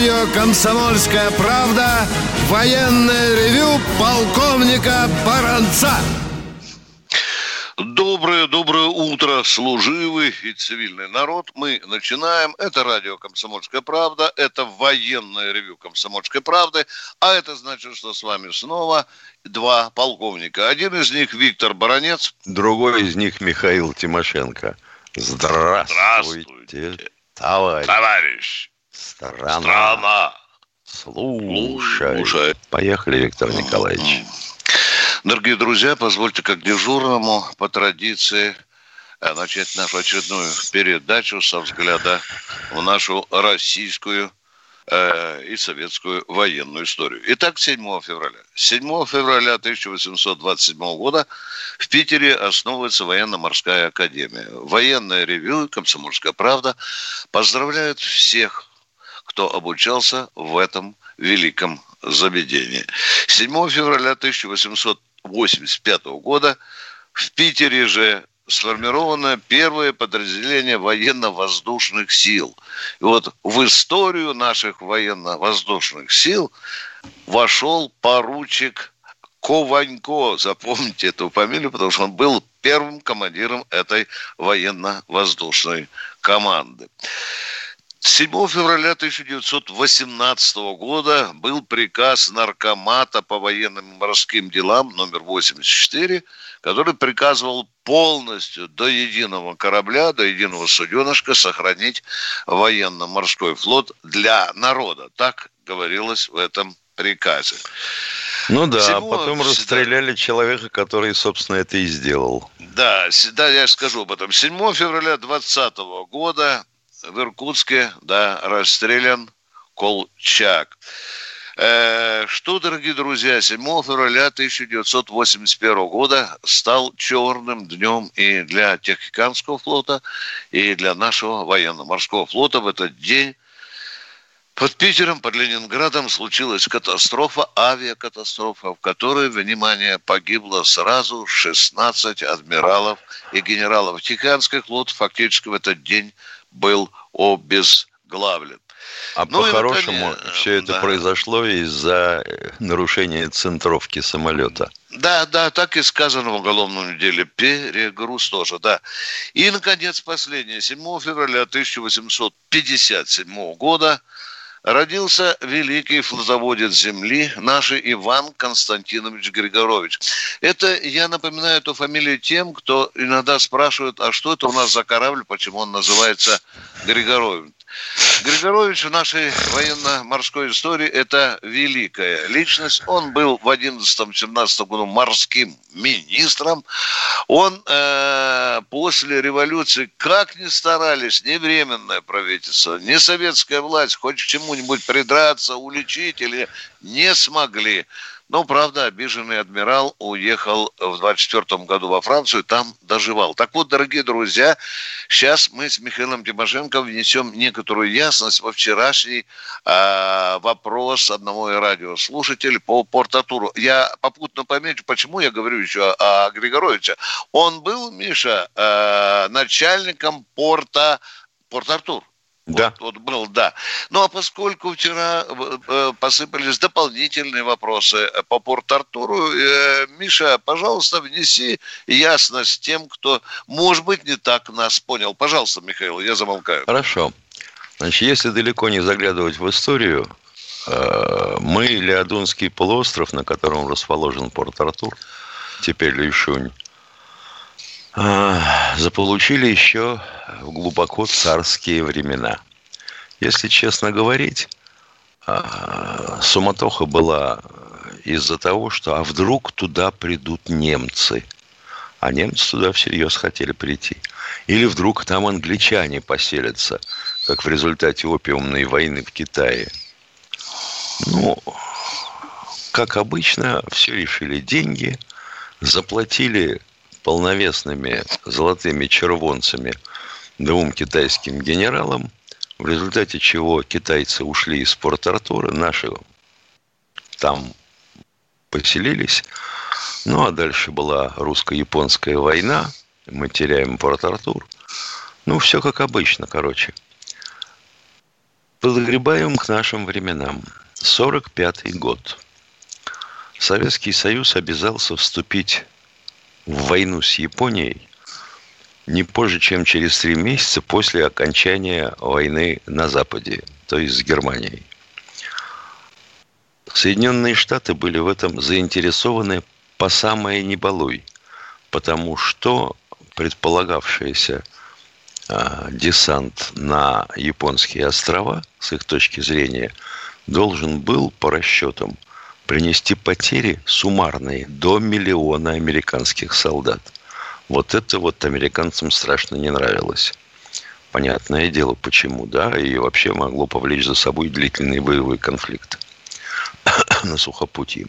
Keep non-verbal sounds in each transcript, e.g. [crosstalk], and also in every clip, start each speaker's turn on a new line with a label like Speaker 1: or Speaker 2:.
Speaker 1: Радио «Комсомольская правда» военное ревю полковника Баранца.
Speaker 2: Доброе, доброе утро, служивый и цивильный народ. Мы начинаем. Это радио «Комсомольская правда». Это военное ревю «Комсомольской правды». А это значит, что с вами снова два полковника. Один из них Виктор Баранец.
Speaker 3: Другой из них Михаил Тимошенко. Здравствуйте,
Speaker 2: Здравствуйте,
Speaker 3: товарищ.
Speaker 2: товарищ.
Speaker 3: Страна.
Speaker 2: Страна.
Speaker 3: Слушай.
Speaker 2: Слушай.
Speaker 3: Поехали, Виктор Николаевич.
Speaker 2: Дорогие друзья, позвольте как дежурному по традиции э, начать нашу очередную передачу со взгляда в нашу российскую э, и советскую военную историю. Итак, 7 февраля. 7 февраля 1827 года в Питере основывается военно-морская академия. Военное ревю, комсомольская правда поздравляют всех, кто обучался в этом великом заведении. 7 февраля 1885 года в Питере же сформировано первое подразделение военно-воздушных сил. И вот в историю наших военно-воздушных сил вошел поручик Кованько. Запомните эту фамилию, потому что он был первым командиром этой военно-воздушной команды. 7 февраля 1918 года был приказ наркомата по военным и морским делам номер 84, который приказывал полностью до единого корабля, до единого суденышка сохранить военно-морской флот для народа. Так говорилось в этом приказе.
Speaker 3: Ну да,
Speaker 2: Всего-
Speaker 3: потом расстреляли человека, который, собственно, это и сделал.
Speaker 2: Да, да, я скажу об этом. 7 февраля 2020 года в Иркутске, да, расстрелян Колчак. Э, Что, дорогие друзья, 7 февраля 1981 года стал черным днем и для Тихоокеанского флота, и для нашего военно-морского флота. В этот день под Питером, под Ленинградом случилась катастрофа, авиакатастрофа, в которой, внимание, погибло сразу 16 адмиралов и генералов. Тихоокеанский флот фактически в этот день был обезглавлен.
Speaker 3: А
Speaker 2: Ну
Speaker 3: по-хорошему,
Speaker 2: наконец,
Speaker 3: все это
Speaker 2: да.
Speaker 3: произошло из-за э, нарушения центровки самолета.
Speaker 2: Да, да, так и сказано в уголовном деле. Перегруз тоже, да. И, наконец, последнее. 7 февраля 1857 года родился великий флотоводец Земли, наш Иван Константинович Григорович. Это, я напоминаю эту фамилию тем, кто иногда спрашивает, а что это у нас за корабль, почему он называется Григорович. Григорович в нашей военно-морской истории – это великая личность. Он был в 11-17 году морским министром. Он э, после революции, как ни старались, ни временное правительство, ни советская власть хоть к чему-нибудь придраться, уличить или не смогли. Но, правда, обиженный адмирал уехал в 24 году во Францию, там доживал. Так вот, дорогие друзья, сейчас мы с Михаилом Тимошенко внесем некоторую ясность во вчерашний э, вопрос одного радиослушателя по Порт-Артуру. Я попутно помечу, почему я говорю еще о, о Григоровиче. Он был, Миша, э, начальником порта Порт-Артур.
Speaker 3: Да.
Speaker 2: Вот, вот был, да. Ну, а поскольку вчера э, э, посыпались дополнительные вопросы э, по Порт-Артуру, э, Миша, пожалуйста, внеси ясность тем, кто, может быть, не так нас понял. Пожалуйста, Михаил, я замолкаю.
Speaker 3: Хорошо. Значит, если далеко не заглядывать в историю, э, мы, Леодунский полуостров, на котором расположен Порт-Артур, теперь Лишунь, заполучили еще в глубоко царские времена. Если честно говорить, э, суматоха была из-за того, что а вдруг туда придут немцы. А немцы туда всерьез хотели прийти. Или вдруг там англичане поселятся, как в результате опиумной войны в Китае. Ну, как обычно, все решили деньги, заплатили полновесными золотыми червонцами двум китайским генералам, в результате чего китайцы ушли из Порт-Артура, наши там поселились. Ну, а дальше была русско-японская война, мы теряем Порт-Артур. Ну, все как обычно, короче. Подгребаем к нашим временам. 45-й год. Советский Союз обязался вступить в войну с Японией не позже, чем через три месяца после окончания войны на Западе, то есть с Германией. Соединенные Штаты были в этом заинтересованы по самое не балуй, потому что предполагавшийся э, десант на японские острова, с их точки зрения, должен был по расчетам принести потери суммарные до миллиона американских солдат. Вот это вот американцам страшно не нравилось. Понятное дело, почему, да, и вообще могло повлечь за собой длительный боевой конфликт [coughs] на сухопутье.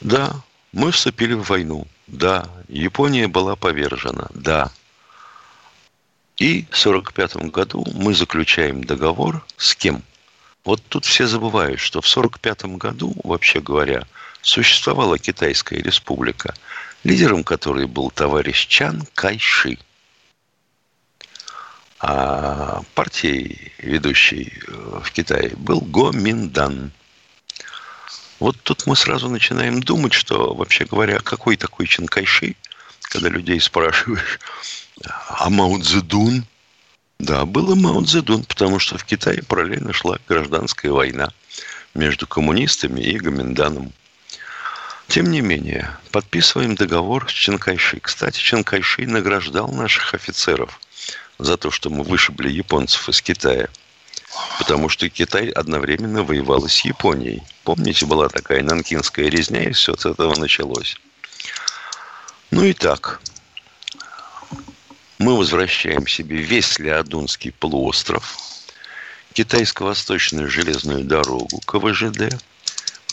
Speaker 3: Да, мы вступили в войну. Да, Япония была повержена. Да. И в 1945 году мы заключаем договор с кем? Вот тут все забывают, что в 1945 году, вообще говоря, существовала Китайская республика, лидером которой был товарищ Чан Кайши. А партией ведущей э, в Китае был Го Миндан. Вот тут мы сразу начинаем думать, что, вообще говоря, какой такой Чан Кайши, когда людей спрашиваешь, а Мао Цзэдун? Да, было Мао Цзэдун, потому что в Китае параллельно шла гражданская война между коммунистами и Гоминданом. Тем не менее, подписываем договор с Чанкайши. Кстати, Чанкайши награждал наших офицеров за то, что мы вышибли японцев из Китая. Потому что Китай одновременно воевал с Японией. Помните, была такая нанкинская резня, и все с этого началось. Ну и так, мы возвращаем себе весь Леодунский полуостров, китайско-восточную железную дорогу КВЖД,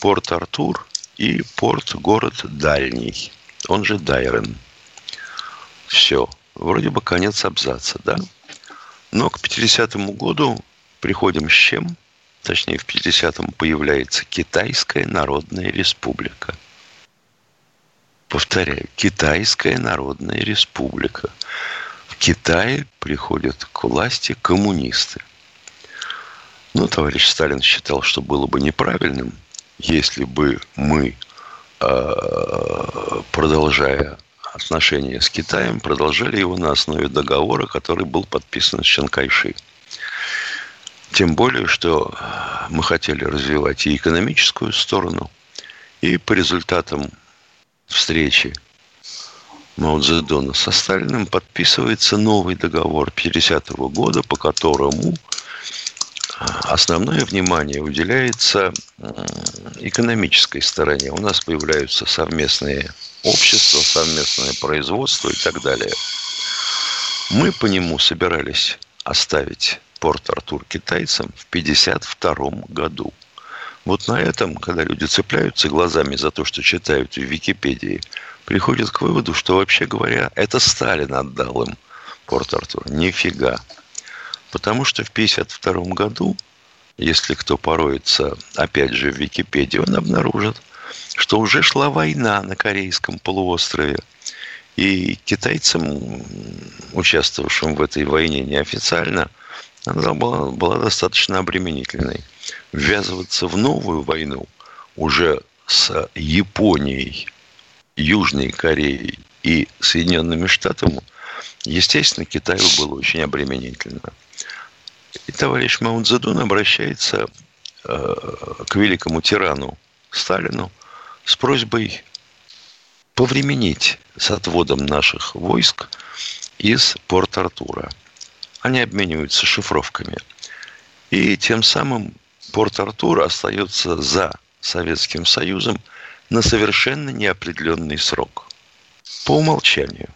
Speaker 3: порт Артур и порт-город Дальний, он же Дайрен. Все. Вроде бы конец абзаца, да? Но к 50-му году приходим с чем? Точнее, в 50-м появляется Китайская Народная Республика. Повторяю, Китайская Народная Республика. Китае приходят к власти коммунисты. Ну, товарищ Сталин считал, что было бы неправильным – если бы мы, э, продолжая отношения с Китаем, продолжали его на основе договора, который был подписан с Чанкайши. Тем более, что мы хотели развивать и экономическую сторону, и по результатам встречи Мао Цзэдуна со Сталиным подписывается новый договор 50 -го года, по которому основное внимание уделяется экономической стороне. У нас появляются совместные общества, совместное производство и так далее. Мы по нему собирались оставить порт Артур китайцам в 1952 году. Вот на этом, когда люди цепляются глазами за то, что читают в Википедии, приходят к выводу, что вообще говоря, это Сталин отдал им порт Артур. Нифига. Потому что в 1952 году, если кто пороется, опять же, в Википедии, он обнаружит, что уже шла война на Корейском полуострове. И китайцам, участвовавшим в этой войне неофициально, она была, была достаточно обременительной. Ввязываться в новую войну уже с Японией, Южной Кореей и Соединенными Штатами, естественно, Китаю было очень обременительно. И товарищ Маун Цзэдун обращается э, к великому тирану Сталину с просьбой повременить с отводом наших войск из Порт-Артура. Они обмениваются шифровками. И тем самым Порт-Артур остается за Советским Союзом на совершенно неопределенный срок. По умолчанию.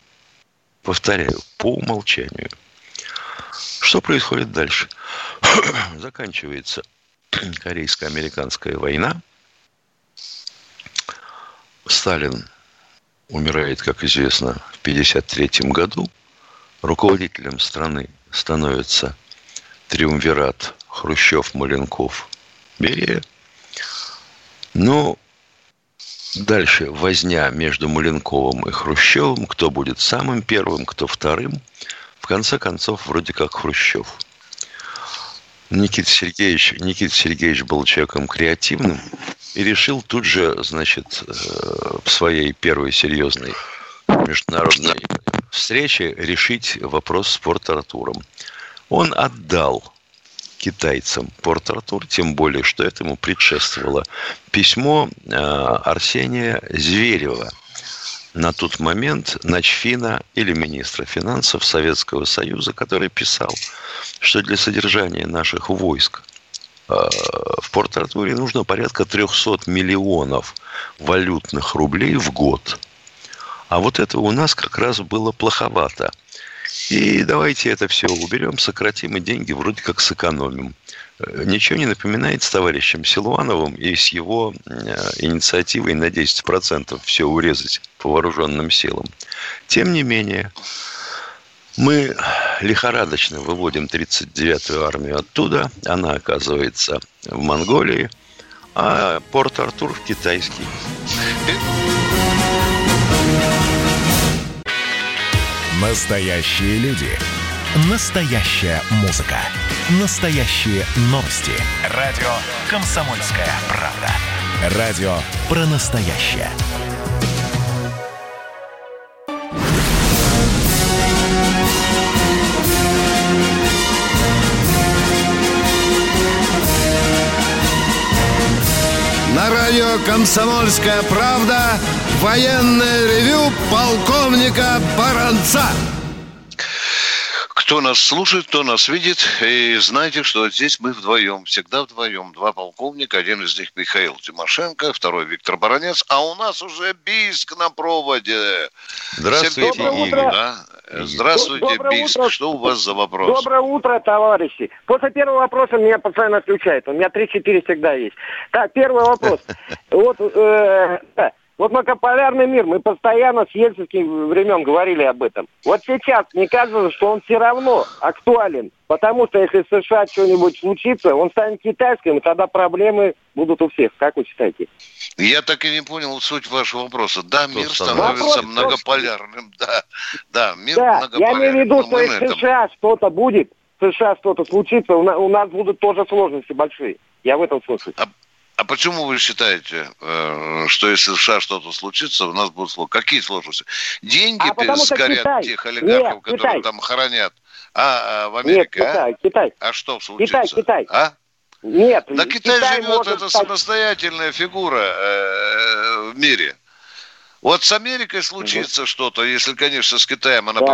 Speaker 3: Повторяю, по умолчанию – что происходит дальше? [clears throat] Заканчивается [clears throat] корейско-американская война. Сталин умирает, как известно, в 1953 году. Руководителем страны становится триумвират Хрущев, Маленков, Берия. Но дальше возня между Маленковым и Хрущевым, кто будет самым первым, кто вторым. В конце концов, вроде как Хрущев. Никита Сергеевич, Никита Сергеевич был человеком креативным и решил тут же, значит, э, в своей первой серьезной международной встрече решить вопрос с Порт-Артуром. Он отдал китайцам Порт-Артур, тем более, что этому предшествовало письмо э, Арсения Зверева, на тот момент начфина или министра финансов Советского Союза, который писал, что для содержания наших войск э, в Порт-Артуре нужно порядка 300 миллионов валютных рублей в год. А вот это у нас как раз было плоховато – и давайте это все уберем, сократим и деньги вроде как сэкономим. Э, ничего не напоминает с товарищем Силуановым и с его э, инициативой на 10% все урезать по вооруженным силам. Тем не менее, мы лихорадочно выводим 39-ю армию оттуда. Она оказывается в Монголии, а Порт-Артур в китайский.
Speaker 4: Настоящие люди. Настоящая музыка. Настоящие новости. Радио «Комсомольская правда». Радио про настоящее.
Speaker 5: На радио «Комсомольская правда» военное ревю полковника Баранца.
Speaker 2: Кто нас слушает, кто нас видит, и знаете, что здесь мы вдвоем, всегда вдвоем. Два полковника, один из них Михаил Тимошенко, второй Виктор Баранец, а у нас уже Бийск на проводе.
Speaker 3: Здравствуйте, Игорь.
Speaker 2: да? Здравствуйте,
Speaker 6: Доброе
Speaker 2: Бийск.
Speaker 6: утро.
Speaker 2: Что у вас за вопрос?
Speaker 6: Доброе утро, товарищи. После первого вопроса меня постоянно отключает. У меня 3-4 всегда есть. Так, первый вопрос. [laughs] Вот, э, вот многополярный мир, мы постоянно с ельцинских времен говорили об этом. Вот сейчас мне кажется, что он все равно актуален. Потому что если в США что-нибудь случится, он станет китайским, и тогда проблемы будут у всех. Как вы считаете?
Speaker 2: Я так и не понял суть вашего вопроса. Да, мир становится
Speaker 6: Вопрос
Speaker 2: многополярным. [laughs] Да, да, мир
Speaker 6: Да, я
Speaker 2: многополярным.
Speaker 6: имею в виду, что если в
Speaker 2: этом-
Speaker 6: США что-то будет, в США что-то случится, у на- у нас будут тоже сложности большие. Я в этом смысле.
Speaker 2: А почему вы считаете, э, что если в США что-то случится, у нас будут сложности? Какие сложности? Деньги
Speaker 6: А потому
Speaker 2: сгорят
Speaker 6: Китай.
Speaker 2: тех олигархов,
Speaker 6: Нет,
Speaker 2: которые
Speaker 6: Китай.
Speaker 2: там хранят. А, а в
Speaker 6: Нет,
Speaker 2: Америке, а?
Speaker 6: Китай, Китай.
Speaker 2: А что случится?
Speaker 6: Китай, Китай.
Speaker 2: А?
Speaker 6: Нет,
Speaker 2: Да Китай, живет,
Speaker 6: может
Speaker 2: это
Speaker 6: стать-
Speaker 2: самостоятельная фигура э, в мире. Вот с Америкой случится что-то, если, конечно, с Китаем она
Speaker 6: Да, да.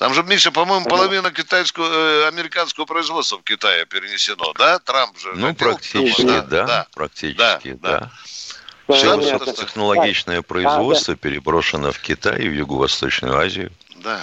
Speaker 2: Там же, Миша, по-моему, половина китайского, э, американского производства в Китае перенесено, да? Трамп же.
Speaker 3: Ну, практически,
Speaker 2: да,
Speaker 3: да,
Speaker 2: да.
Speaker 3: практически,
Speaker 2: да,
Speaker 3: да.
Speaker 6: Да,
Speaker 3: Все высокотехнологичное производство переброшено в Китай и в Юго-Восточную Азию.
Speaker 2: Да.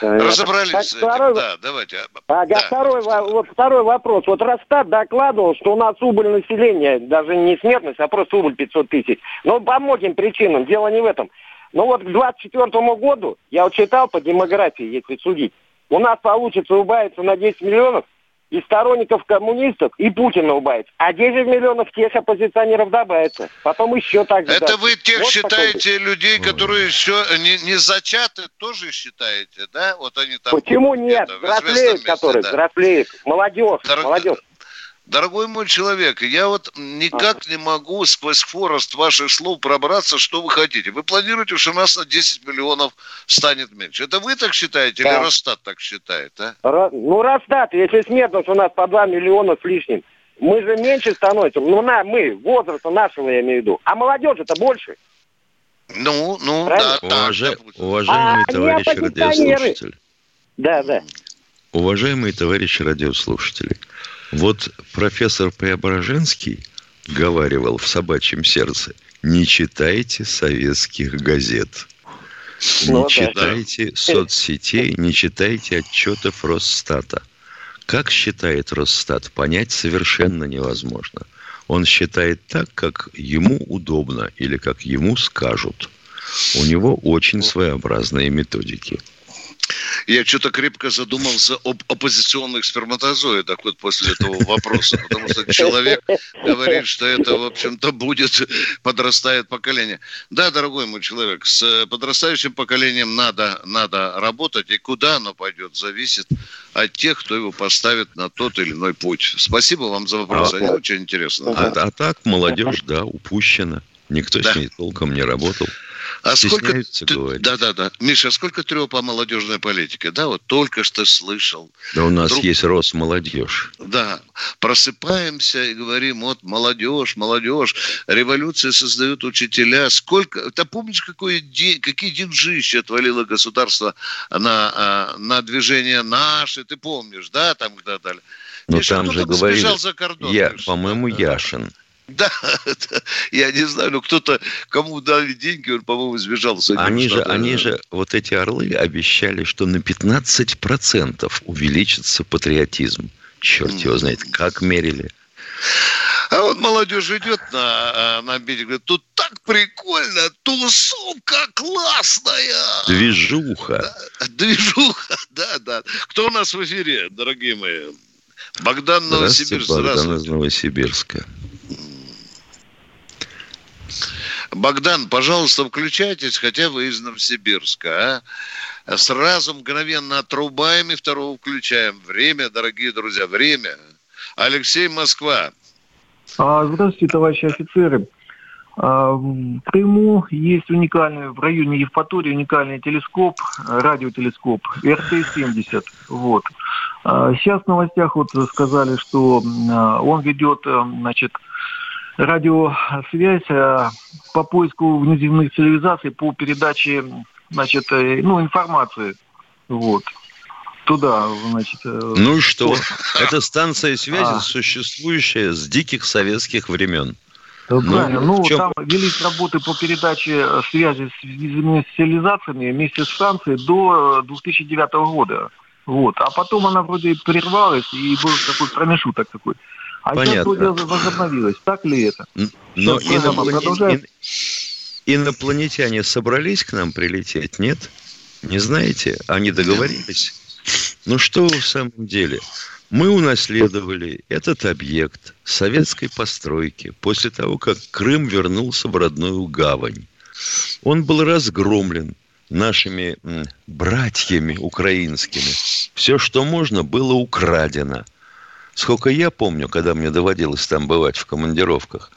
Speaker 2: Разобрались
Speaker 6: Так,
Speaker 2: с этим,
Speaker 6: второй,
Speaker 2: да, давайте.
Speaker 6: Ага,
Speaker 2: Да.
Speaker 6: второй, во- вот второй вопрос. Вот Росстат докладывал, что у нас убыль населения, даже не смертность, а просто убыль 500 тысяч. Но по многим причинам, дело не в этом. Но вот к 24 году, я вот читал по демографии, если судить, у нас получится убавиться на 10 миллионов и сторонников коммунистов, и Путина убавится. А 10 миллионов тех оппозиционеров добавится. Потом еще так же.
Speaker 2: Это
Speaker 6: дальше.
Speaker 2: вы тех
Speaker 6: Вот
Speaker 2: считаете людей, которые еще не, не зачаты, тоже считаете, да? Вот они там...
Speaker 6: такой. Почему нет? Взрослеют, которые,
Speaker 2: да.
Speaker 6: взрослеют. Молодежь,
Speaker 2: Дорог-
Speaker 6: молодежь.
Speaker 2: Дорогой мой человек, я вот никак не могу сквозь хворост ваших слов пробраться, что вы хотите. Вы планируете, что у нас на 10 миллионов станет меньше. Это вы так считаете или
Speaker 6: Да.
Speaker 2: Росстат так считает, а?
Speaker 6: Ра- Ну, Росстат, если смертность у нас по 2 миллиона с лишним, мы же меньше становимся. Ну, на, мы, возраста нашего, я имею в виду. А молодежи-то больше.
Speaker 2: Ну, ну,
Speaker 6: Правильно?
Speaker 2: да, так,
Speaker 3: Уважа-
Speaker 2: допустим.
Speaker 3: Уважаемые
Speaker 6: А, оппозиционеры.
Speaker 3: радиослушатели,
Speaker 6: Да, да.
Speaker 3: уважаемые товарищи радиослушатели, вот профессор Преображенский говаривал в «Собачьем сердце», не читайте советских газет. Не
Speaker 6: Ну да.
Speaker 3: читайте соцсетей, не читайте отчетов Росстата. Как считает Росстат, понять совершенно невозможно. Он считает так, как ему удобно или как ему скажут. У него очень своеобразные методики.
Speaker 2: Я что-то крепко задумался об оппозиционных сперматозоидах вот после этого вопроса, потому что человек говорит, что это, в общем-то, будет, подрастает поколение. Да, дорогой мой человек, с подрастающим поколением надо, надо работать, и куда оно пойдет, зависит от тех, кто его поставит на тот или иной путь. Спасибо вам за вопрос, а, они очень интересны.
Speaker 3: А, а так молодежь, да, упущена. Никто да. с ней толком не работал.
Speaker 2: А сколько... Да, да, да. Миша, а сколько треп по молодежной политике? Да, вот только что слышал.
Speaker 3: Да у нас Вдруг... есть рост молодежь.
Speaker 2: Да. Просыпаемся и говорим, вот молодежь, молодежь. Революции создают учителя. Сколько... Ты помнишь, какой день, какие деньжища отвалило государство на, а, на движение наши? Ты помнишь, да, там когда дали?
Speaker 3: Ну, там же говорили... Я, по-моему, да, Яшин. [laughs]
Speaker 2: Да, я не знаю, но кто-то, кому дали деньги, он, по-моему, сбежал. С
Speaker 3: они же, они же, вот эти орлы обещали, что на 15% увеличится патриотизм. Черт его знает, как мерили.
Speaker 2: А вот молодежь идет на, на берег, говорит, тут так прикольно, тусовка классная.
Speaker 3: Движуха.
Speaker 2: Да, движуха, [laughs] да, да. Кто у нас в эфире, дорогие мои? Богдан Новосибирск.
Speaker 3: Богдан из Новосибирска.
Speaker 2: Богдан, пожалуйста, включайтесь, хотя вы из Новосибирска. А? Сразу мгновенно отрубаем и второго включаем. Время, дорогие друзья, время. Алексей Москва.
Speaker 7: А, здравствуйте, товарищи офицеры. А, в Крыму есть уникальный, в районе Евпатории уникальный телескоп, радиотелескоп РТ-70. Вот. Сейчас в новостях вот сказали, что он ведет, значит, радиосвязь э, по поиску внеземных цивилизаций, по передаче значит, э, ну, информации. Вот. Туда, значит...
Speaker 3: Э, ну и что? [laughs] Это станция связи, а. существующая с диких советских времен.
Speaker 7: Да, ну, правильно. Ну, чем... там велись работы по передаче связи с внеземными цивилизациями вместе с станцией до 2009 года. Вот. А потом она вроде прервалась, и был такой промежуток такой. А Понятно. сейчас возобновилось. Так ли это?
Speaker 3: Но инопланетяне, инопланетяне собрались к нам прилететь, нет? Не знаете? Они договорились? Ну что в самом деле? Мы унаследовали этот объект советской постройки после того, как Крым вернулся в родную гавань. Он был разгромлен нашими братьями украинскими. Все, что можно, было украдено – Сколько я помню, когда мне доводилось там бывать в командировках,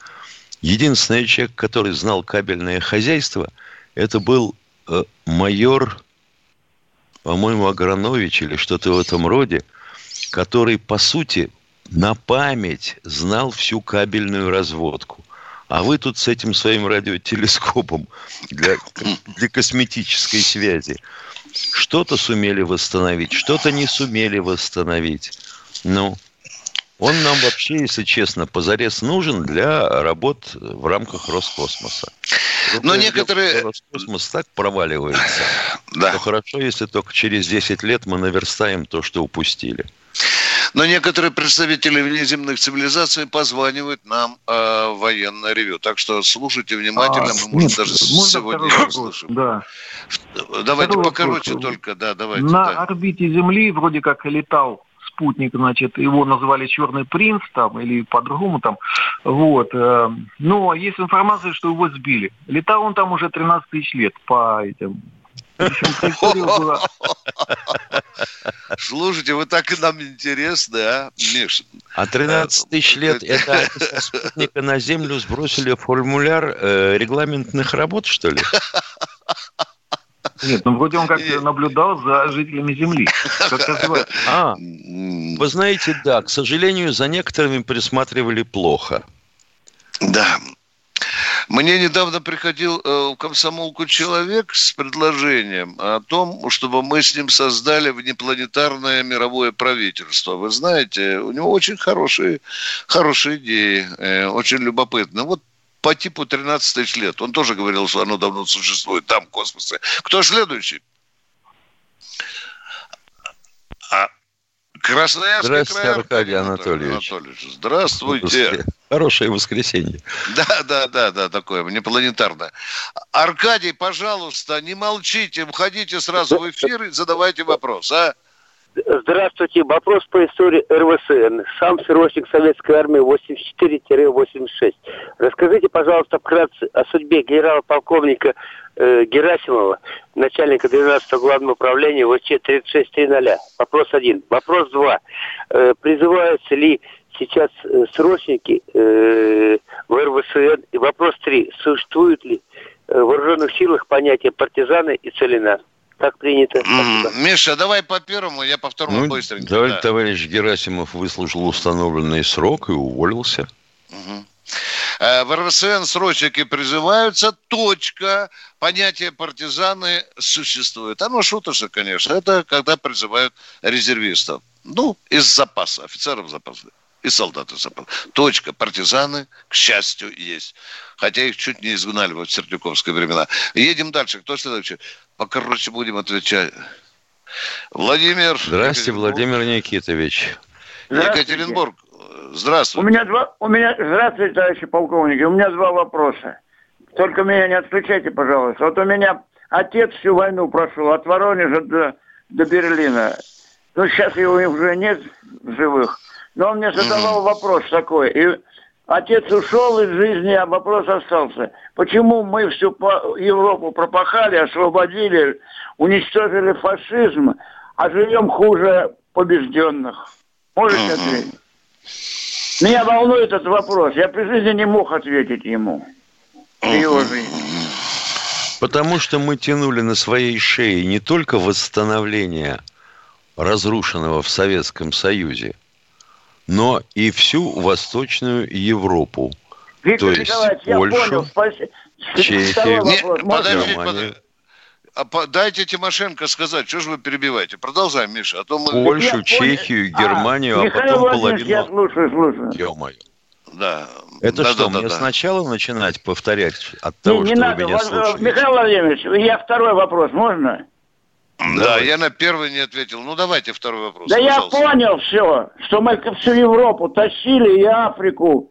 Speaker 3: единственный человек, который знал кабельное хозяйство, это был э, майор, по-моему, Агранович или что-то в этом роде, который, по сути, на память знал всю кабельную разводку. А вы тут с этим своим радиотелескопом для, для косметической связи что-то сумели восстановить, что-то не сумели восстановить. Ну, он нам вообще, если честно, позарез нужен для работ в рамках Роскосмоса.
Speaker 2: Но некоторые...
Speaker 3: Роскосмос так проваливается, [laughs] да. что хорошо, если только через 10 лет мы наверстаем то, что упустили.
Speaker 2: Но некоторые представители внеземных цивилизаций позванивают нам э, военное ревю. Так что слушайте внимательно, а, мы, может, нет, даже сегодня не услышим. Да. Давайте Второй покороче вопрос. только, да, давайте.
Speaker 7: На
Speaker 2: да.
Speaker 7: орбите Земли вроде как летал спутник, значит, его называли «Черный принц» там, или по-другому там, вот. Э, но есть информация, что его сбили. Летал он там уже 13 тысяч лет по этим [laughs]
Speaker 2: Слушайте, вы так и нам интересны, а, Миш?
Speaker 3: А 13 тысяч лет [laughs] это спутника на Землю сбросили формуляр э, регламентных работ, что ли? [laughs]
Speaker 7: Нет, ну вроде он как наблюдал за жителями Земли. Как
Speaker 3: а, вы знаете, да, к сожалению, за некоторыми присматривали плохо.
Speaker 2: Да. Мне недавно приходил э, в комсомолку человек с предложением о том, чтобы мы с ним создали внепланетарное мировое правительство. Вы знаете, у него очень хорошие, хорошие идеи, э, очень любопытно. Вот по типу 13 тысяч лет. Он тоже говорил, что оно давно существует там, в космосе. Кто следующий? А, Красноярский
Speaker 3: Здравствуйте,
Speaker 2: край,
Speaker 3: Аркадий Анатольевич.
Speaker 2: Анатольевич. Здравствуйте.
Speaker 3: Хорошее воскресенье.
Speaker 2: Да, да, да, да, такое, непланетарное. Аркадий, пожалуйста, не молчите, входите сразу в эфир и задавайте вопрос, а?
Speaker 8: Здравствуйте. Вопрос по истории РВСН. Сам срочник Советской Армии 84-86. Расскажите, пожалуйста, вкратце о судьбе генерала-полковника э, Герасимова, начальника 12-го главного управления ВЧ-3630. Вопрос один. Вопрос два. Э, призываются ли сейчас э, срочники э, в РВСН? И вопрос три. Существует ли э, в вооруженных силах понятие партизаны и целина? Так принято. Спасибо.
Speaker 2: Миша, давай по первому, я по второму
Speaker 3: Ну,
Speaker 2: быстренько.
Speaker 3: товарищ,
Speaker 2: да.
Speaker 3: товарищ Герасимов выслужил установленный срок и уволился.
Speaker 2: Э, В РВСН срочники призываются, точка. Понятие партизаны существует. Оно шуточно, конечно. Это когда призывают резервистов. Ну, из запаса, офицеров запаса. И солдат из запаса. Точка. Партизаны, к счастью, есть. Хотя их чуть не изгнали в Сердюковские времена. Едем дальше. Кто следующий? Покороче будем отвечать. Владимир.
Speaker 3: Здрасте,
Speaker 2: Екатеринбург.
Speaker 3: Владимир Никитович.
Speaker 2: Екатеринбург.
Speaker 9: У
Speaker 2: Здравствуйте.
Speaker 9: меня два, у меня, здравствуйте, товарищи полковники, у меня два вопроса. Только меня не отключайте, пожалуйста. Вот у меня отец всю войну прошел от Воронежа до, до Берлина. Ну, сейчас его уже нет в живых. Но он мне задавал вопрос такой. И отец ушел из жизни, а вопрос остался. Почему мы всю Европу пропахали, освободили, уничтожили фашизм, а живем хуже побежденных? Можете ответить? Меня волнует этот вопрос. Я при жизни не мог ответить ему. Его.
Speaker 3: Потому что мы тянули на своей шее не только восстановление разрушенного в Советском Союзе, но и всю Восточную Европу.
Speaker 9: Виктор
Speaker 3: То есть
Speaker 9: Николаевич, я
Speaker 3: Польшу,
Speaker 9: понял. Спасибо.
Speaker 3: Чехию.
Speaker 2: Не.
Speaker 9: Можно?
Speaker 2: подождите, подождите. А по- дайте Тимошенко сказать, что же вы перебиваете? Продолжаем, Миша, а то мы...
Speaker 3: Польшу,
Speaker 9: Я понял.
Speaker 3: Чехию, Германию, а,
Speaker 9: Михаил
Speaker 3: потом
Speaker 9: Владимирович, я
Speaker 3: половину...
Speaker 9: слушаю, слушаю.
Speaker 3: Ё-моё.
Speaker 2: Да.
Speaker 3: Это
Speaker 2: да,
Speaker 3: что,
Speaker 2: да,
Speaker 3: мне
Speaker 2: да.
Speaker 3: сначала начинать повторять от
Speaker 9: Не,
Speaker 3: того,
Speaker 9: не
Speaker 3: что вы
Speaker 9: надо.
Speaker 3: меня
Speaker 9: Вас- э,
Speaker 3: слушаете?
Speaker 9: Михаил Владимирович, я второй вопрос, можно?
Speaker 2: Да,
Speaker 3: Давай.
Speaker 2: я на первый не ответил. Ну, давайте второй вопрос,
Speaker 9: Да я
Speaker 2: пожалуйста.
Speaker 9: понял все, что мы всю Европу тащили и Африку.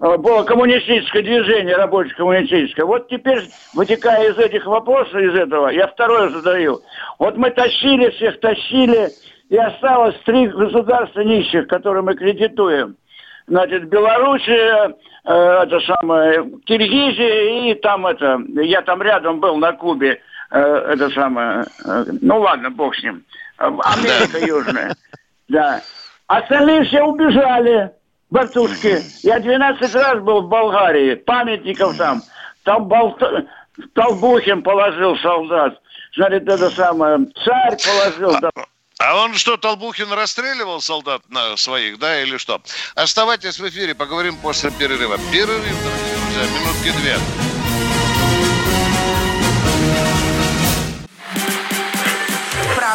Speaker 9: Э, Было коммунистическое движение, рабочее коммунистическое. Вот теперь, вытекая из этих вопросов, из этого, я второе задаю. Вот мы тащили всех, тащили, и осталось три государства нищих, которые мы кредитуем. Значит, Белоруссия, э, это самое, Киргизия и там это, я там рядом был на Кубе, э, это самое, э, ну ладно, бог с ним, Э, Америка Южная, да. Остальные все убежали, братушки. Я 12 раз был в Болгарии, памятников там, там болт- Толбухин положил солдат, значит, это самое, царь положил, да.
Speaker 2: А он что, Толбухин расстреливал солдат на своих, да, или что? Оставайтесь в эфире, поговорим после перерыва. Перерыв, дорогие друзья, минутки две.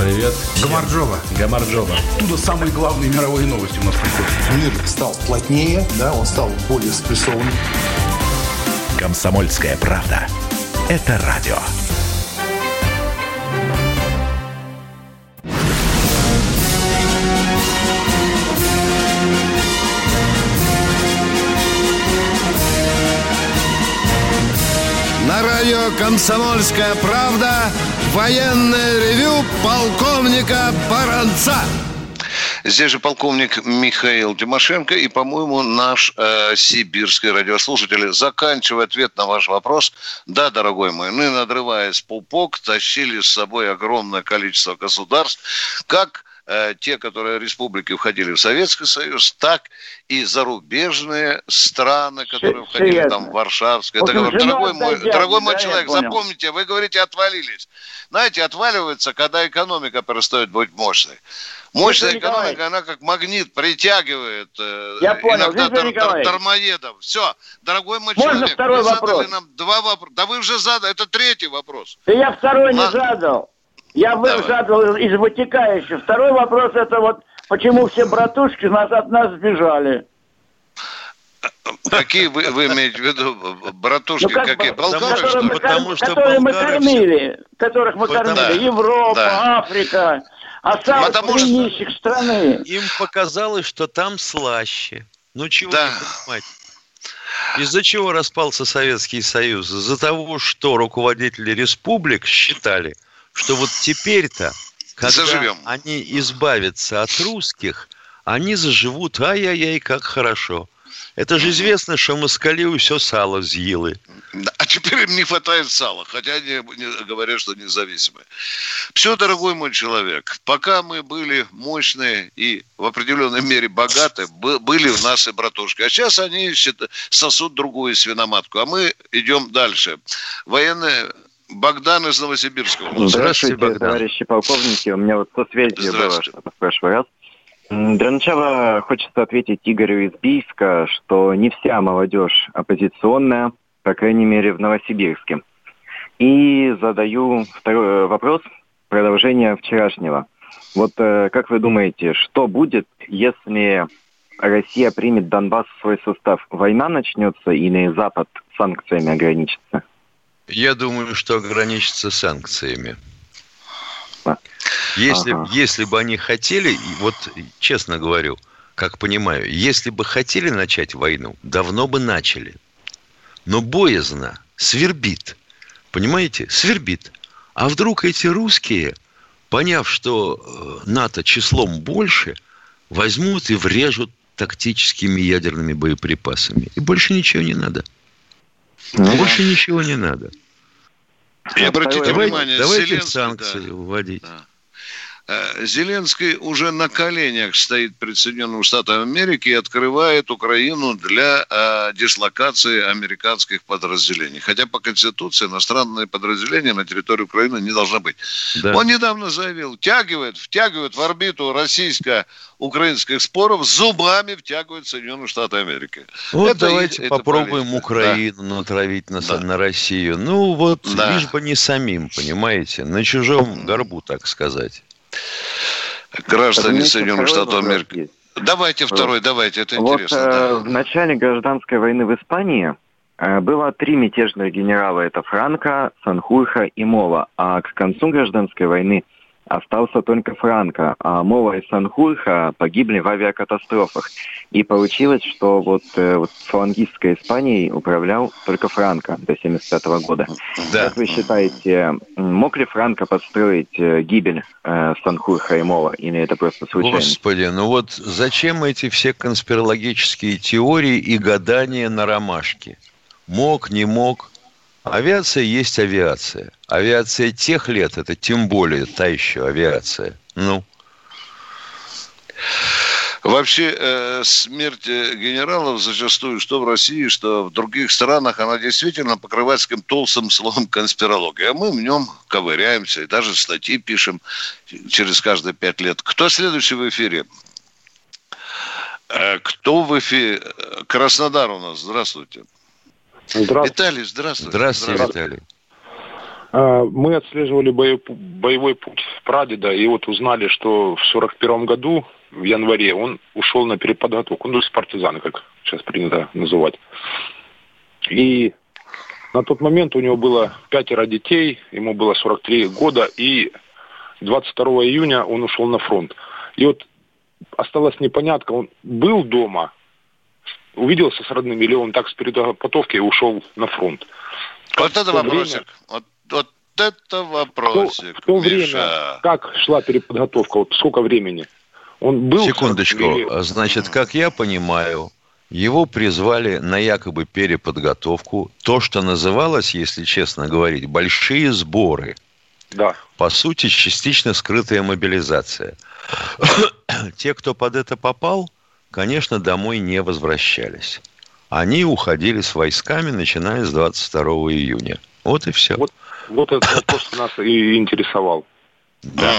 Speaker 10: Привет.
Speaker 11: Гамарджоба.
Speaker 10: Гамарджоба.
Speaker 11: Оттуда самые главные мировые новости у нас приходят.
Speaker 12: Мир стал плотнее, да, он стал более спрессованным.
Speaker 4: Комсомольская правда. Это радио.
Speaker 1: На радио «Комсомольская правда» военное ревю полковника Баранца.
Speaker 2: Здесь же полковник Михаил Тимошенко и, по-моему, наш э, сибирский радиослушатель. Заканчивая ответ на ваш вопрос. Да, дорогой мой, мы, надрываясь пупок, тащили с собой огромное количество государств. Как э, те, которые республики входили в Советский Союз, так и зарубежные страны, которые входили там в Варшавское.
Speaker 9: В общем,
Speaker 2: договор.
Speaker 9: жена
Speaker 2: Дорогой мой, дорогой мой человек, запомните, вы говорите отвалились. Знаете, отваливается, когда экономика перестает быть мощной. Мощная
Speaker 9: Виктор
Speaker 2: экономика,
Speaker 9: Николаевич.
Speaker 2: она как магнит притягивает э,
Speaker 9: Я понял,
Speaker 2: иногда дар-
Speaker 9: Николаевич.
Speaker 2: дармоедов. Все, дорогой мой
Speaker 9: Можно
Speaker 2: человек,
Speaker 9: второй
Speaker 2: вы задали
Speaker 9: вопрос?
Speaker 2: нам два вопроса. Да вы уже задали, это третий вопрос.
Speaker 9: Да я второй не
Speaker 2: Ладно.
Speaker 9: задал. Я
Speaker 2: Давай.
Speaker 9: задал из вытекающих. Второй вопрос это вот почему все братушки от нас сбежали.
Speaker 2: Какие вы, вы имеете в виду, братушки,
Speaker 9: Ну, как
Speaker 2: какие? Болгары,
Speaker 9: которые
Speaker 2: что
Speaker 9: мы,
Speaker 2: ли?
Speaker 9: кор- которые мы кормили, которых мы
Speaker 3: Потому-
Speaker 9: кормили.
Speaker 3: Да.
Speaker 9: Европа,
Speaker 3: Да.
Speaker 9: Африка. Осталось
Speaker 3: Потому
Speaker 9: три
Speaker 3: что-
Speaker 9: нищих страны.
Speaker 3: Им показалось, что там слаще. Ну чего не понимать? Из-за чего распался Советский Союз? Из-за того, что руководители республик считали, что вот теперь-то, когда
Speaker 2: Заживем.
Speaker 3: они избавятся от русских, они заживут, ай-яй-яй, как хорошо. Это же известно, что москали все сало съели.
Speaker 2: А теперь им не хватает сала, хотя они не- говорят, что независимые. Все, дорогой мой человек, пока мы были мощные и в определенной мере богаты, бы- были в нас и братушки. А сейчас они сосут другую свиноматку, а мы идем дальше. Военные Богдан из Новосибирска.
Speaker 13: Здравствуйте, товарищи полковники. У меня вот со связью было что-то в прошлый раз. Для начала хочется ответить Игорю из Бийска, что не вся молодежь оппозиционная, по крайней мере, в Новосибирске. И задаю второй вопрос, продолжение вчерашнего. Вот э, как вы думаете, что будет, если Россия примет Донбасс в свой состав? Война начнется или Запад санкциями ограничится?
Speaker 3: Я думаю, что ограничится санкциями. Если,
Speaker 13: Ага.
Speaker 3: если бы они хотели, вот честно говорю, как понимаю, если бы хотели начать войну, давно бы начали. Но боязно, свербит. Понимаете? Свербит. А вдруг эти русские, поняв, что э, НАТО числом больше, возьмут и врежут тактическими ядерными боеприпасами. И больше ничего не надо. Больше ничего не надо.
Speaker 2: И обратите
Speaker 3: Давайте-
Speaker 2: внимание,
Speaker 3: давайте
Speaker 2: Зеленский,
Speaker 3: санкции
Speaker 2: да.
Speaker 3: вводить.
Speaker 2: Э, Зеленский уже на коленях стоит перед Соединенными Штатами Америки и открывает Украину для э, дислокации американских подразделений. Хотя по Конституции иностранные подразделения на территории Украины не должны быть.
Speaker 3: Да.
Speaker 2: Он недавно заявил, втягивает, втягивает в орбиту российско-украинских споров, зубами втягивает Соединенные Штаты Америки.
Speaker 3: Вот
Speaker 2: Это
Speaker 3: давайте
Speaker 2: это
Speaker 3: попробуем
Speaker 2: политика.
Speaker 3: Украину натравить на, на Россию. Ну вот,
Speaker 2: Да.
Speaker 3: лишь бы не самим, понимаете, на чужом горбу, так сказать.
Speaker 2: Граждане Соединенных Штатов Америки. Давайте второй, давайте, это
Speaker 13: вот
Speaker 2: интересно.
Speaker 13: э,
Speaker 2: да.
Speaker 13: в начале гражданской войны в Испании э, было три мятежных генерала. Это Франко, Санхуйха и Мола. А к концу гражданской войны остался только Франко. А Мола и Санхуйха погибли в авиакатастрофах. И получилось, что вот, э, вот фалангистской Испанией управлял только Франко до 1975 года. Как вы считаете, мог ли Франко подстроить э, гибель э, Санхуйха и Мола? Или это просто случайно?
Speaker 3: Господи, ну вот зачем эти все конспирологические теории и гадания на ромашке? Мог, не мог. Авиация есть авиация. Авиация тех лет, это тем более та еще авиация. Ну,
Speaker 2: Вообще э, смерть э, генералов зачастую, что в России, что в других странах, она действительно покрывается таким толстым слоем конспирологии. А мы в нем ковыряемся и даже статьи пишем через каждые пять лет. Кто следующий в эфире? Э, кто в эфире? Краснодар у нас. Здравствуйте. Виталий, здравствуйте.
Speaker 3: здравствуйте, Виталий.
Speaker 14: А, Мы отслеживали боев- боевой путь прадеда, и вот узнали, что в сорок первом году, в январе, он ушел на переподготовку, ну, с партизаны, как сейчас принято называть. И на тот момент у него было пятеро детей, ему было 43 года, и 22 июня он ушел на фронт. И вот осталась непонятка, он был дома, увиделся с родными, или он так с переподготовки ушел на фронт.
Speaker 2: Вот это
Speaker 14: В то время-
Speaker 2: вопросик. Вот, вот это вопросик.
Speaker 14: В то
Speaker 2: Миша.
Speaker 14: время, как шла переподготовка, вот сколько времени? Он был...
Speaker 3: Секундочку.
Speaker 14: или-
Speaker 3: Значит, как я понимаю, его призвали на якобы переподготовку. То, что называлось, если честно говорить, большие сборы.
Speaker 14: Да.
Speaker 3: По сути, частично скрытая мобилизация. [coughs] Те, кто под это попал, конечно, домой не возвращались. Они уходили с войсками, начиная с 22 июня. Вот и все.
Speaker 14: Вот, вот этот вопрос нас и интересовал.
Speaker 3: Да.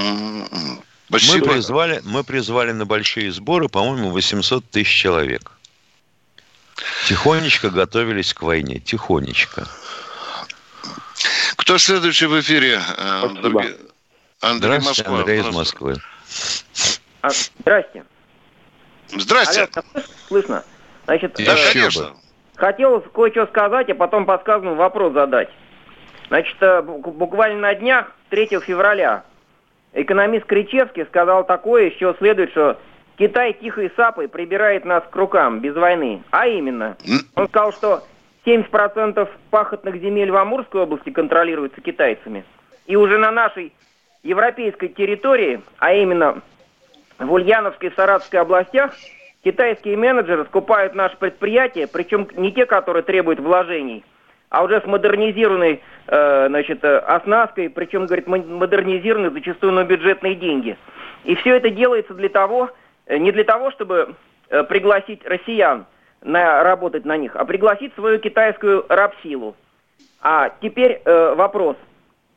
Speaker 3: Мы призвали, мы призвали на большие сборы, по-моему, 800 тысяч человек. Тихонечко готовились к войне. Тихонечко.
Speaker 2: Кто следующий в эфире? э, Андрей
Speaker 3: Здравствуйте,
Speaker 2: Москва.
Speaker 3: Андрей из Москвы.
Speaker 15: А, здрасте. Алло, слышно? Значит,
Speaker 2: Да,
Speaker 15: э,
Speaker 2: конечно.
Speaker 15: хотелось кое-что сказать, а потом по сказанному вопрос задать. Значит, э, бу- буквально на днях, 3 февраля, экономист Кричевский сказал такое, из чего следует, что Китай тихой сапой прибирает нас к рукам без войны. А именно, он сказал, что 70% пахотных земель в Амурской области контролируются китайцами. И уже на нашей европейской территории, а именно в Ульяновской и Саратовской областях, китайские менеджеры скупают наши предприятия, причем не те, которые требуют вложений, а уже с модернизированной э, значит, э, оснасткой, причем, говорит, мо- модернизированной зачастую на бюджетные деньги. И все это делается для того, э, не для того, чтобы э, пригласить россиян на, работать на них, а пригласить свою китайскую рабсилу. А теперь э, вопрос.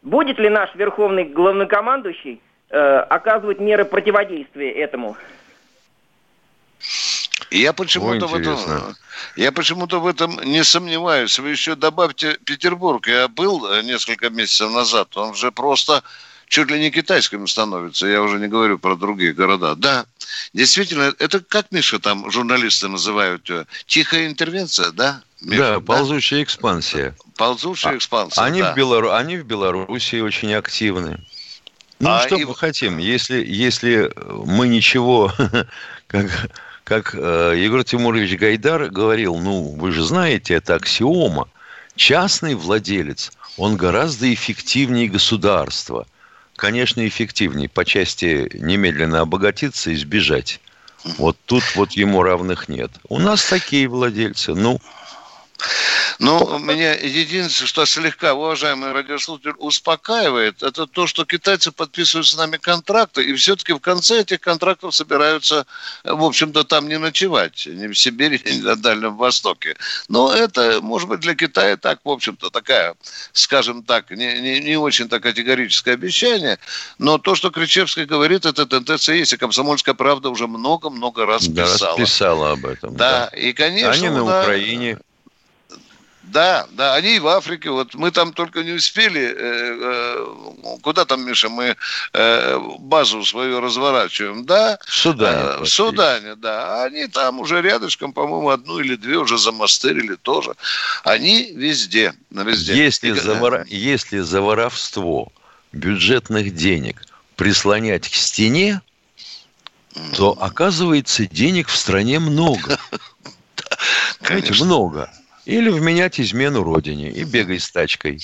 Speaker 15: Будет ли наш верховный главнокомандующий оказывать меры противодействия этому?
Speaker 2: Я почему-то в этом, я почему-то в этом не сомневаюсь. Вы еще добавьте Петербург. Я был э, несколько месяцев назад. Он же просто чуть ли не китайским становится. Я уже не говорю про другие города. Да, действительно, это как, Миша, там журналисты называют ее? Тихая интервенция, да? Миша,
Speaker 3: Да, ползучая экспансия.
Speaker 2: Ползучая экспансия,
Speaker 3: Они,
Speaker 2: да.
Speaker 3: в Белору... Они в Белоруссии очень активны. Ну,
Speaker 2: А
Speaker 3: что
Speaker 2: и-
Speaker 3: мы хотим? Если, если мы ничего, [laughs] как, как э, Егор Тимурович Гайдар говорил, ну, вы же знаете, это аксиома. Частный владелец, он гораздо эффективнее государства. Конечно, эффективнее по части немедленно обогатиться и сбежать. Вот тут вот ему равных нет. У нас такие владельцы. Ну,
Speaker 2: Ну, меня единственное, что слегка, уважаемый радиослушатель, успокаивает, это то, что китайцы подписывают с нами контракты, и все-таки в конце этих контрактов собираются, в общем-то, там не ночевать, ни в Сибири, [laughs] ни на Дальнем Востоке. Но это, может быть, для Китая так, в общем-то, такая, скажем так, не, не, не очень-то категорическое обещание, но то, что Кричевский говорит, это тенденция есть, и «Комсомольская правда» уже много-много раз
Speaker 3: да,
Speaker 2: писала.
Speaker 3: писала об этом.
Speaker 2: Да, и, конечно,
Speaker 3: Они на
Speaker 2: да,
Speaker 3: Украине.
Speaker 2: Да, да, они и в Африке. Вот мы там только не успели. э, э, куда там, Миша, мы э, базу свою разворачиваем, да?
Speaker 3: В Судане.
Speaker 2: Э, в Судане, да. А Они там уже рядышком, по-моему, одну или две уже замастырили тоже. Они везде, везде.
Speaker 3: Если
Speaker 2: И-
Speaker 3: за, вора- если за воровство бюджетных денег прислонять к стене, то оказывается денег в стране много. [laughs] Знаете,
Speaker 2: Конечно.
Speaker 3: много. Или вменять измену родине и бегай с тачкой.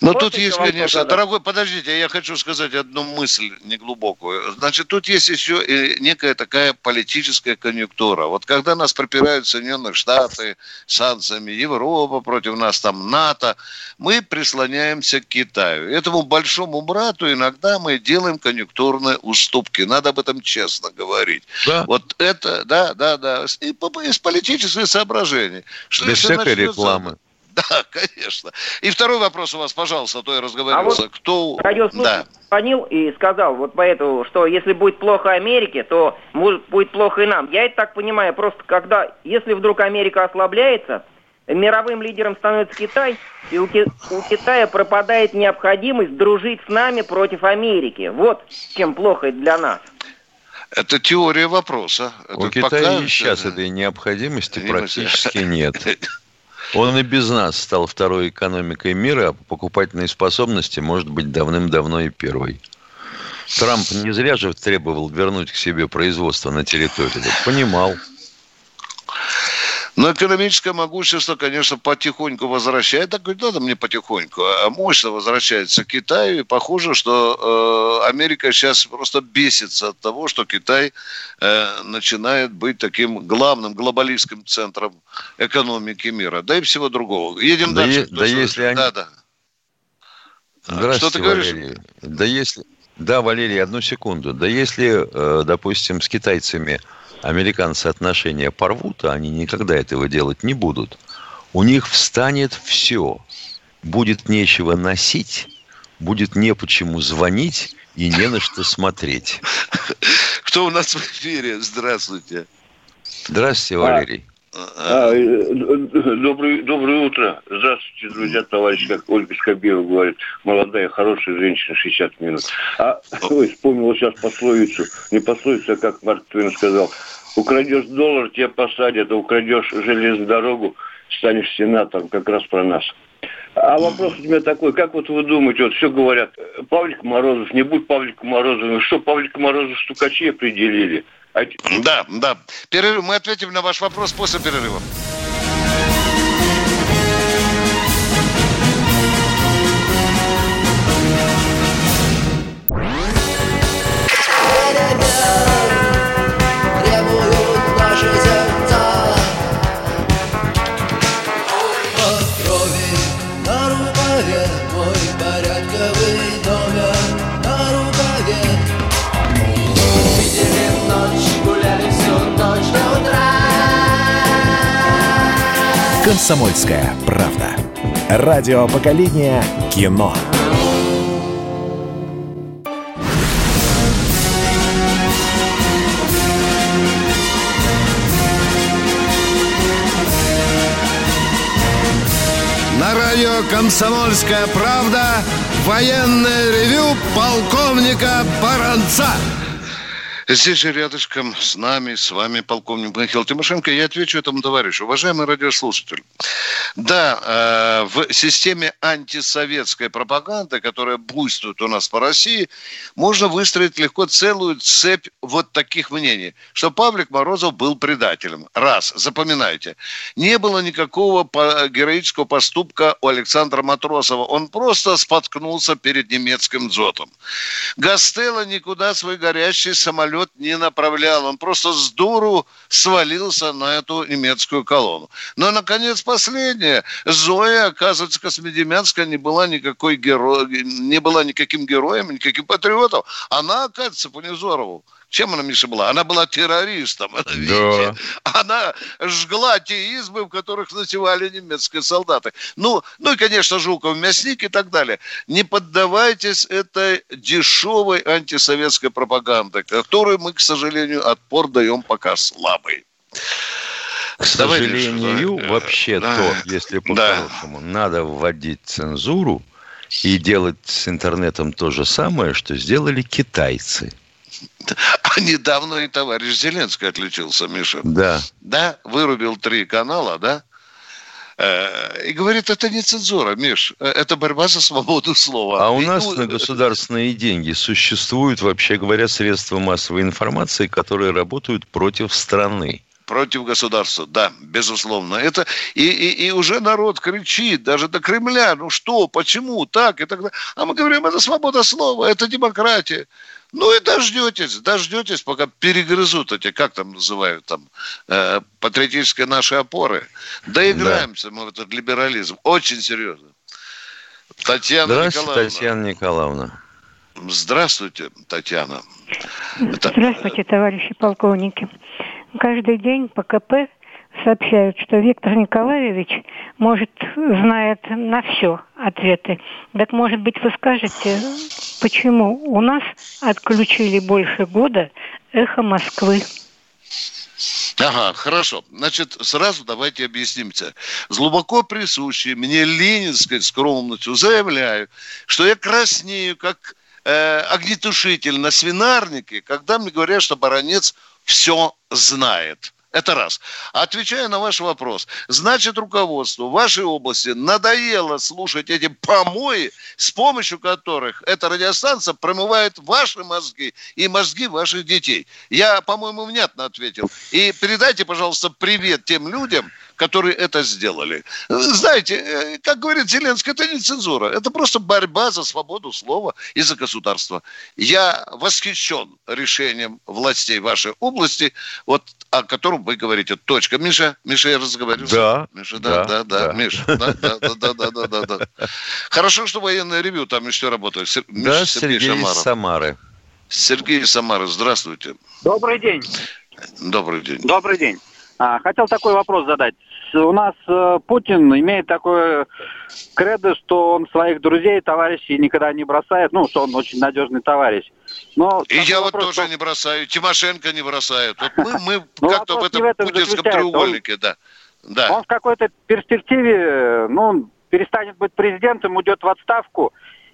Speaker 2: Но
Speaker 15: Можно
Speaker 2: тут есть, конечно,
Speaker 15: задать?
Speaker 2: дорогой, подождите, я хочу сказать одну мысль неглубокую. Значит, тут есть еще и некая такая политическая конъюнктура. Вот когда нас пропирают Соединенные Штаты санкциями, Европа против нас, там НАТО, мы прислоняемся к Китаю. Этому большому брату иногда мы делаем конъюнктурные уступки. Надо об этом честно говорить.
Speaker 3: Да.
Speaker 2: Вот это, да, да, да, и из политических соображений. Что
Speaker 3: Без всякой
Speaker 2: начнется-
Speaker 3: рекламы.
Speaker 2: Да, [laughs] конечно. И второй вопрос у вас, пожалуйста, а то я разговорился.
Speaker 15: А вот
Speaker 2: Кто... Да.
Speaker 15: звонил и сказал вот поэтому, что если будет плохо Америке, то может будет плохо и нам. Я это так понимаю, просто когда, если вдруг Америка ослабляется, мировым лидером становится Китай, и у, Ки- у Китая пропадает необходимость дружить с нами против Америки. Вот чем плохо это для нас.
Speaker 2: Это теория вопроса.
Speaker 3: У
Speaker 2: Это
Speaker 3: Китая
Speaker 2: пока-
Speaker 3: и сейчас этой Необходимости. практически [laughs] нет. [laughs] Он и без нас стал второй экономикой мира, а по покупательной способности может быть давным-давно и первой. Трамп не зря же требовал вернуть к себе производство на территории. Понимал.
Speaker 2: Но экономическое могущество, конечно, потихоньку возвращает. Так говорит, надо мне потихоньку. А мощно возвращается к Китаю. И похоже, что э, Америка сейчас просто бесится от того, что Китай э, начинает быть таким главным глобалистским центром экономики мира. Да и всего другого. Едем
Speaker 3: Да
Speaker 2: дальше.
Speaker 3: е- да если они-
Speaker 2: Да, да.
Speaker 3: Здравствуйте, Что ты говоришь? Валерий. Да если... Да, Валерий, одну секунду. Да если, э, допустим, с китайцами американцы отношения порвут, а они никогда этого делать не будут, у них встанет все. Будет нечего носить, будет не почему звонить и не на что смотреть. [laughs]
Speaker 2: Кто у нас в эфире? Здравствуйте.
Speaker 3: Здравствуйте, Валерий.
Speaker 16: А, э, добрый, доброе утро. Здравствуйте, друзья, товарищи, как Ольга Скобеева говорит. Молодая, хорошая женщина, 60 минут. А, ой, вспомнил сейчас пословицу. Не пословицу, а как Марк Твен сказал. Украдешь доллар, тебя посадят, а украдешь железную дорогу, станешь сенатором. Как раз про нас. А вопрос у меня такой, как вот вы думаете, вот все говорят, Павлик Морозов, не будь Павлика Морозова, что Павлика Морозов стукачи определили?
Speaker 2: Да, да. Перерыв. Мы ответим на ваш вопрос после перерыва.
Speaker 4: «Комсомольская правда». Радио поколения кино.
Speaker 1: На радио «Комсомольская правда» военное ревю полковника Баранца.
Speaker 2: Здесь же рядышком с нами, с вами полковник Михаил Тимошенко. Я отвечу этому товарищу. Уважаемый радиослушатель, да, э, в системе антисоветской пропаганды, которая буйствует у нас по России, можно выстроить легко целую цепь вот таких мнений, что Павлик Морозов был предателем. Раз, запоминайте. Не было никакого героического поступка у Александра Матросова. Он просто споткнулся перед немецким дзотом. Гастелло никуда свой горящий самолет не направлял. Он просто с дуру свалился на эту немецкую колонну. Но, наконец, последнее. Зоя, оказывается, Космодемянская не была никакой геро... не была никаким героем, никаким патриотом. Она, оказывается, по Невзорову чем она, Миша, была? Она была террористом. [laughs] Да. Она жгла те избы, в которых ночевали немецкие солдаты. Ну, ну и, конечно, Жуков, мясник и так далее. Не поддавайтесь этой дешевой антисоветской пропаганде, которую мы, к сожалению, отпор даем пока слабый.
Speaker 3: К сожалению, вообще-то, да. если по-хорошему, да. надо вводить цензуру и делать с интернетом то же самое, что сделали китайцы [laughs] –
Speaker 2: а недавно и товарищ Зеленский отличился, Миша.
Speaker 3: Да.
Speaker 2: Да, вырубил три канала, да? Э, и говорит, это не цензура, Миш, э, это борьба за свободу слова.
Speaker 3: А у нас на государственные деньги существуют, вообще говоря, средства массовой информации, которые работают против страны
Speaker 2: против государства, да, безусловно. Это и, и, и уже народ кричит, даже до Кремля, ну что, почему, так и так далее. А мы говорим, это свобода слова, это демократия. Ну и дождетесь, дождетесь, пока перегрызут эти, как там называют, там, э, патриотические наши опоры. Доиграемся да. мы в этот либерализм. Очень серьезно.
Speaker 3: Татьяна Здравствуйте, Николаевна. Татьяна Николаевна.
Speaker 2: Здравствуйте, Татьяна.
Speaker 17: Здравствуйте, товарищи полковники. Каждый день по КП сообщают, что Виктор Николаевич, может, знает на все ответы. Так, может быть, вы скажете, почему у нас отключили больше года эхо Москвы?
Speaker 2: Ага, хорошо. Значит, сразу давайте объяснимся. С глубоко присущей мне ленинской скромностью заявляю, что я краснею, как э, огнетушитель на свинарнике, когда мне говорят, что баронец все знает. Это раз. Отвечая на ваш вопрос, значит, руководству вашей области надоело слушать эти помои, с помощью которых эта радиостанция промывает ваши мозги и мозги ваших детей. Я, по-моему, внятно ответил. И передайте, пожалуйста, привет тем людям, которые это сделали. Знаете, э, как говорит Зеленский, это не цензура, это просто борьба за свободу слова и за государство. Я восхищен решением властей вашей области, вот о котором вы говорите. Точка. Миша, Миша, я разговариваю.
Speaker 3: Да.
Speaker 2: Миша, да, да, да, да. Миша, да, да, да, да, да, да, да. Хорошо, что военное ревю там еще работает. Сер...
Speaker 3: Да, Миша, Сергей, Сергей из Самары.
Speaker 2: Сергей Самары, здравствуйте.
Speaker 18: Добрый день.
Speaker 2: Добрый день.
Speaker 18: Добрый день. А, хотел такой вопрос задать. У нас э, Путин имеет такое кредо, что он своих друзей, товарищей никогда не бросает, ну, что он очень надежный товарищ. Но
Speaker 2: и я вопрос, вот тоже что... не бросаю, Тимошенко не бросает. Вот мы, мы [laughs] ну, как-то в этом, в этом путинском треугольнике, он, да. да.
Speaker 18: Он в какой-то перспективе, ну, перестанет быть президентом, уйдет в отставку.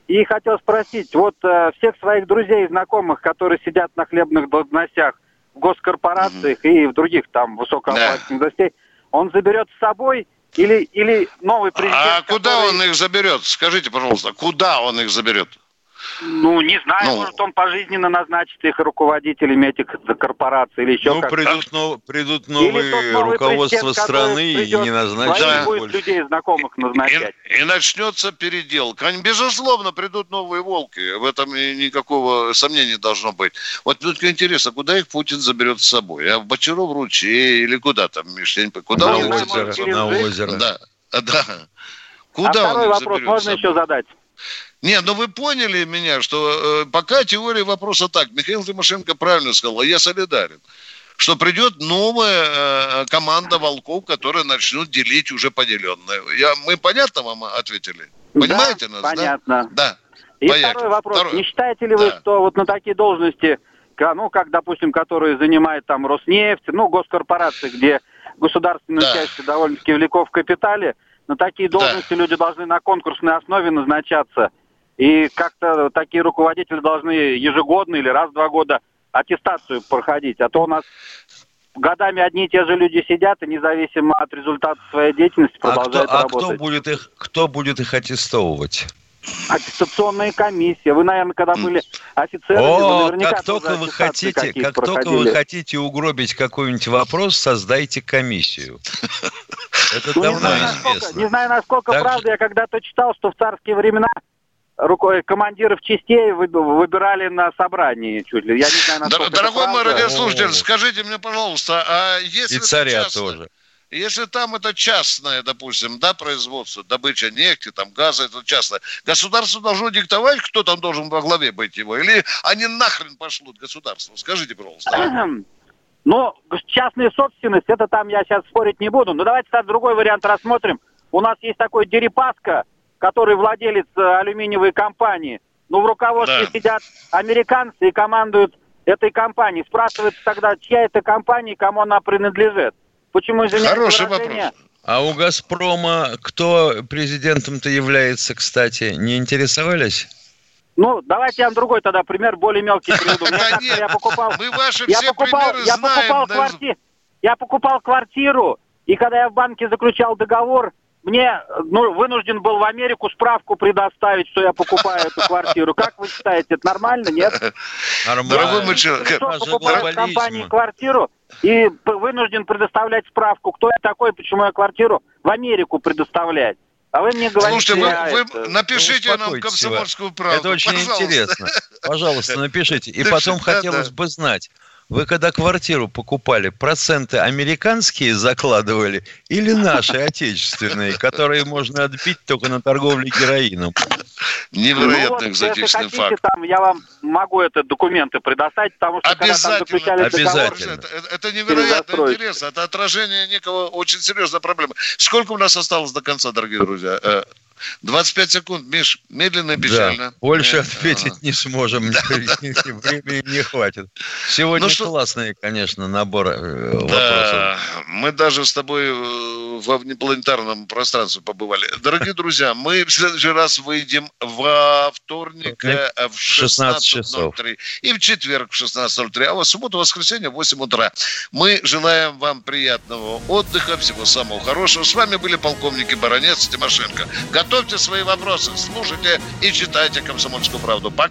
Speaker 18: И хотел спросить, вот э, всех своих друзей и знакомых, которые сидят на хлебных должностях, в госкорпорациях mm-hmm. и в других там высокооплачиваемых да. гостей, он заберет с собой или, или новый президент...
Speaker 2: А который... куда он их заберет? Скажите, пожалуйста, куда он их заберет?
Speaker 18: Ну, не знаю, ну, может, он пожизненно назначит их руководителями этих корпораций или еще
Speaker 3: ну,
Speaker 18: как-то.
Speaker 3: Придут, нов, придут новые руководства страны и не назначат. Да.
Speaker 18: будет людей знакомых назначать.
Speaker 2: И, и начнется передел. Безусловно, придут новые волки. В этом никакого сомнения должно быть. Вот только интересно, куда их Путин заберет с собой? А в Бочаров ручей или куда там, Миш? Куда
Speaker 3: на он озеро, на озеро.
Speaker 2: Да, да.
Speaker 18: Куда а второй вопрос можно еще задать?
Speaker 2: Не, ну вы поняли меня, что э, пока теория вопроса так. Михаил Тимошенко правильно сказал, я солидарен что придет новая э, команда волков, которые начнут делить уже поделенное. Я, мы понятно вам ответили? Понимаете
Speaker 18: да,
Speaker 2: нас?
Speaker 18: Понятно.
Speaker 2: Да.
Speaker 18: И Поехали. второй вопрос. Второй. Не считаете ли вы, да. что вот на такие должности, ну, как, допустим, которые занимает там Роснефть, ну, госкорпорации, где государственное да. участие довольно-таки велико в капитале, на такие должности да. люди должны на конкурсной основе назначаться – и как-то такие руководители должны ежегодно или раз в два года аттестацию проходить. А то у нас годами одни и те же люди сидят и независимо от результата своей деятельности продолжают
Speaker 3: а кто,
Speaker 18: работать.
Speaker 3: А кто будет их, кто будет их аттестовывать?
Speaker 18: Аттестационная комиссия. Вы, наверное, когда были офицерами,
Speaker 3: О,
Speaker 18: вы наверняка
Speaker 3: как только вы хотите, как проходили. только вы хотите угробить какой-нибудь вопрос, создайте комиссию. [laughs] Это
Speaker 18: ну, давно известно. Не знаю, насколько правда, я когда-то читал, что в царские времена рукой командиров частей выбирали на собрании чуть ли. Я не знаю,
Speaker 2: насколько Дорогой мой радиослушатель, скажите мне, пожалуйста, а если...
Speaker 3: И царя частное, тоже.
Speaker 2: Если там это частное, допустим, да, производство, добыча нефти, там, газа, это частное, государство должно диктовать, кто там должен во главе быть его, или они нахрен пошлют государство? Скажите, пожалуйста. [clears throat]
Speaker 18: Ну, частная собственность, это там я сейчас спорить не буду. Но давайте тогда другой вариант рассмотрим. У нас есть такой Дерипаска, который владелец э, алюминиевой компании. Ну, в руководстве да. сидят американцы и командуют этой компанией. Спрашивается тогда, чья это компания и кому она принадлежит. Почему
Speaker 2: Хороший выражение? вопрос.
Speaker 3: А у «Газпрома» кто президентом-то является, кстати, не интересовались?
Speaker 18: Ну, давайте я вам другой тогда пример, более мелкий приведу.
Speaker 2: Я покупал, я покупал,
Speaker 18: я покупал, кварти... я покупал квартиру, и когда я в банке заключал договор, мне ну, вынужден был в Америку справку предоставить, что я покупаю эту квартиру. Как вы считаете, это нормально, нет?
Speaker 3: Нормально.
Speaker 18: Человек, покупаю в компании квартиру и вынужден предоставлять справку, кто я такой, почему я квартиру в Америку предоставлять. А вы мне говорите...
Speaker 2: Слушайте, вы, вы напишите нам комсомольскую правду.
Speaker 3: Это очень пожалуйста. интересно. Пожалуйста, напишите. И потом хотелось бы знать, вы когда квартиру покупали, проценты американские закладывали или наши [laughs] отечественные, которые можно отбить только на торговле героином?
Speaker 2: Невероятно ну, вот, экзотичный
Speaker 18: если
Speaker 2: хотите,
Speaker 18: факт. Там, я вам могу это документы предоставить, потому что когда там заключали
Speaker 2: Обязательно. Договор, это, это невероятно интересно. Это отражение некого очень серьезной проблемы. Сколько у нас осталось до конца, дорогие друзья? Э, 25 секунд, Миш, медленно и печально.
Speaker 3: Да, больше Нет. ответить не сможем, [laughs] времени не хватит. Сегодня ну, классный, конечно, набор э, вопросов.
Speaker 2: Мы даже с тобой э, во внепланетарном пространстве побывали. Дорогие друзья, мы в следующий раз выйдем во вторник э, в 16.03 и в четверг в 16.03, а в субботу, воскресенье в 8 утра. Мы желаем вам приятного отдыха, всего самого хорошего. С вами были полковники Баранец Тимошенко. Готовьте свои вопросы, слушайте и читайте «Комсомольскую правду». Пока.